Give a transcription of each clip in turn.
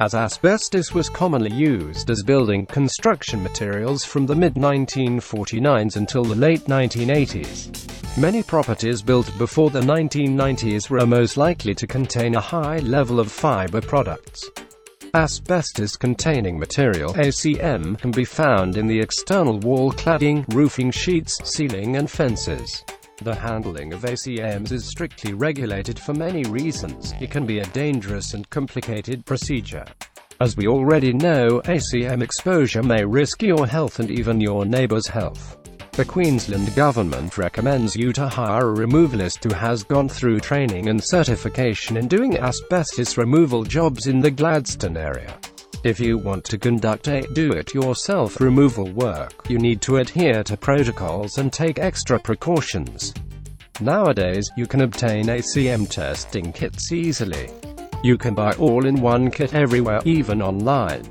as asbestos was commonly used as building construction materials from the mid-1949s until the late 1980s. Many properties built before the 1990s were most likely to contain a high level of fiber products. Asbestos-containing material ACM can be found in the external wall cladding, roofing sheets, ceiling and fences. The handling of ACMs is strictly regulated for many reasons. It can be a dangerous and complicated procedure. As we already know, ACM exposure may risk your health and even your neighbor's health. The Queensland Government recommends you to hire a removalist who has gone through training and certification in doing asbestos removal jobs in the Gladstone area. If you want to conduct a do-it-yourself removal work, you need to adhere to protocols and take extra precautions. Nowadays, you can obtain ACM testing kits easily. You can buy all-in-one kit everywhere, even online.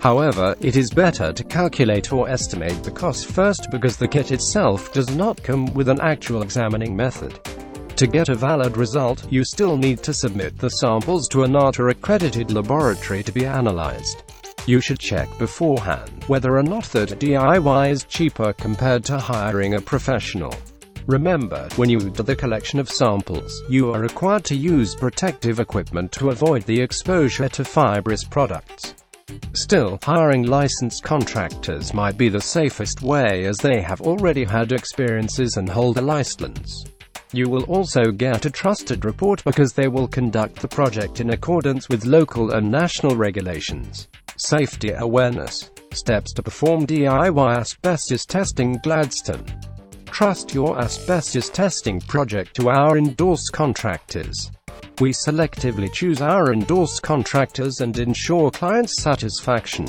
However, it is better to calculate or estimate the cost first because the kit itself does not come with an actual examining method. To get a valid result, you still need to submit the samples to a NATA accredited laboratory to be analyzed. You should check beforehand whether or not that DIY is cheaper compared to hiring a professional. Remember, when you do the collection of samples, you are required to use protective equipment to avoid the exposure to fibrous products. Still, hiring licensed contractors might be the safest way as they have already had experiences and hold a license. You will also get a trusted report because they will conduct the project in accordance with local and national regulations. Safety awareness. Steps to perform DIY asbestos testing Gladstone. Trust your asbestos testing project to our endorsed contractors. We selectively choose our endorsed contractors and ensure client satisfaction.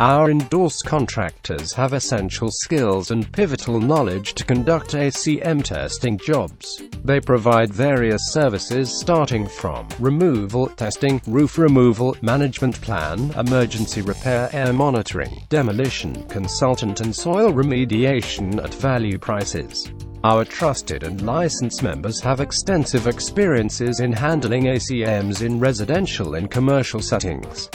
Our endorsed contractors have essential skills and pivotal knowledge to conduct ACM testing jobs. They provide various services starting from removal testing, roof removal, management plan, emergency repair, air monitoring, demolition, consultant and soil remediation at value prices. Our trusted and licensed members have extensive experiences in handling ACMs in residential and commercial settings.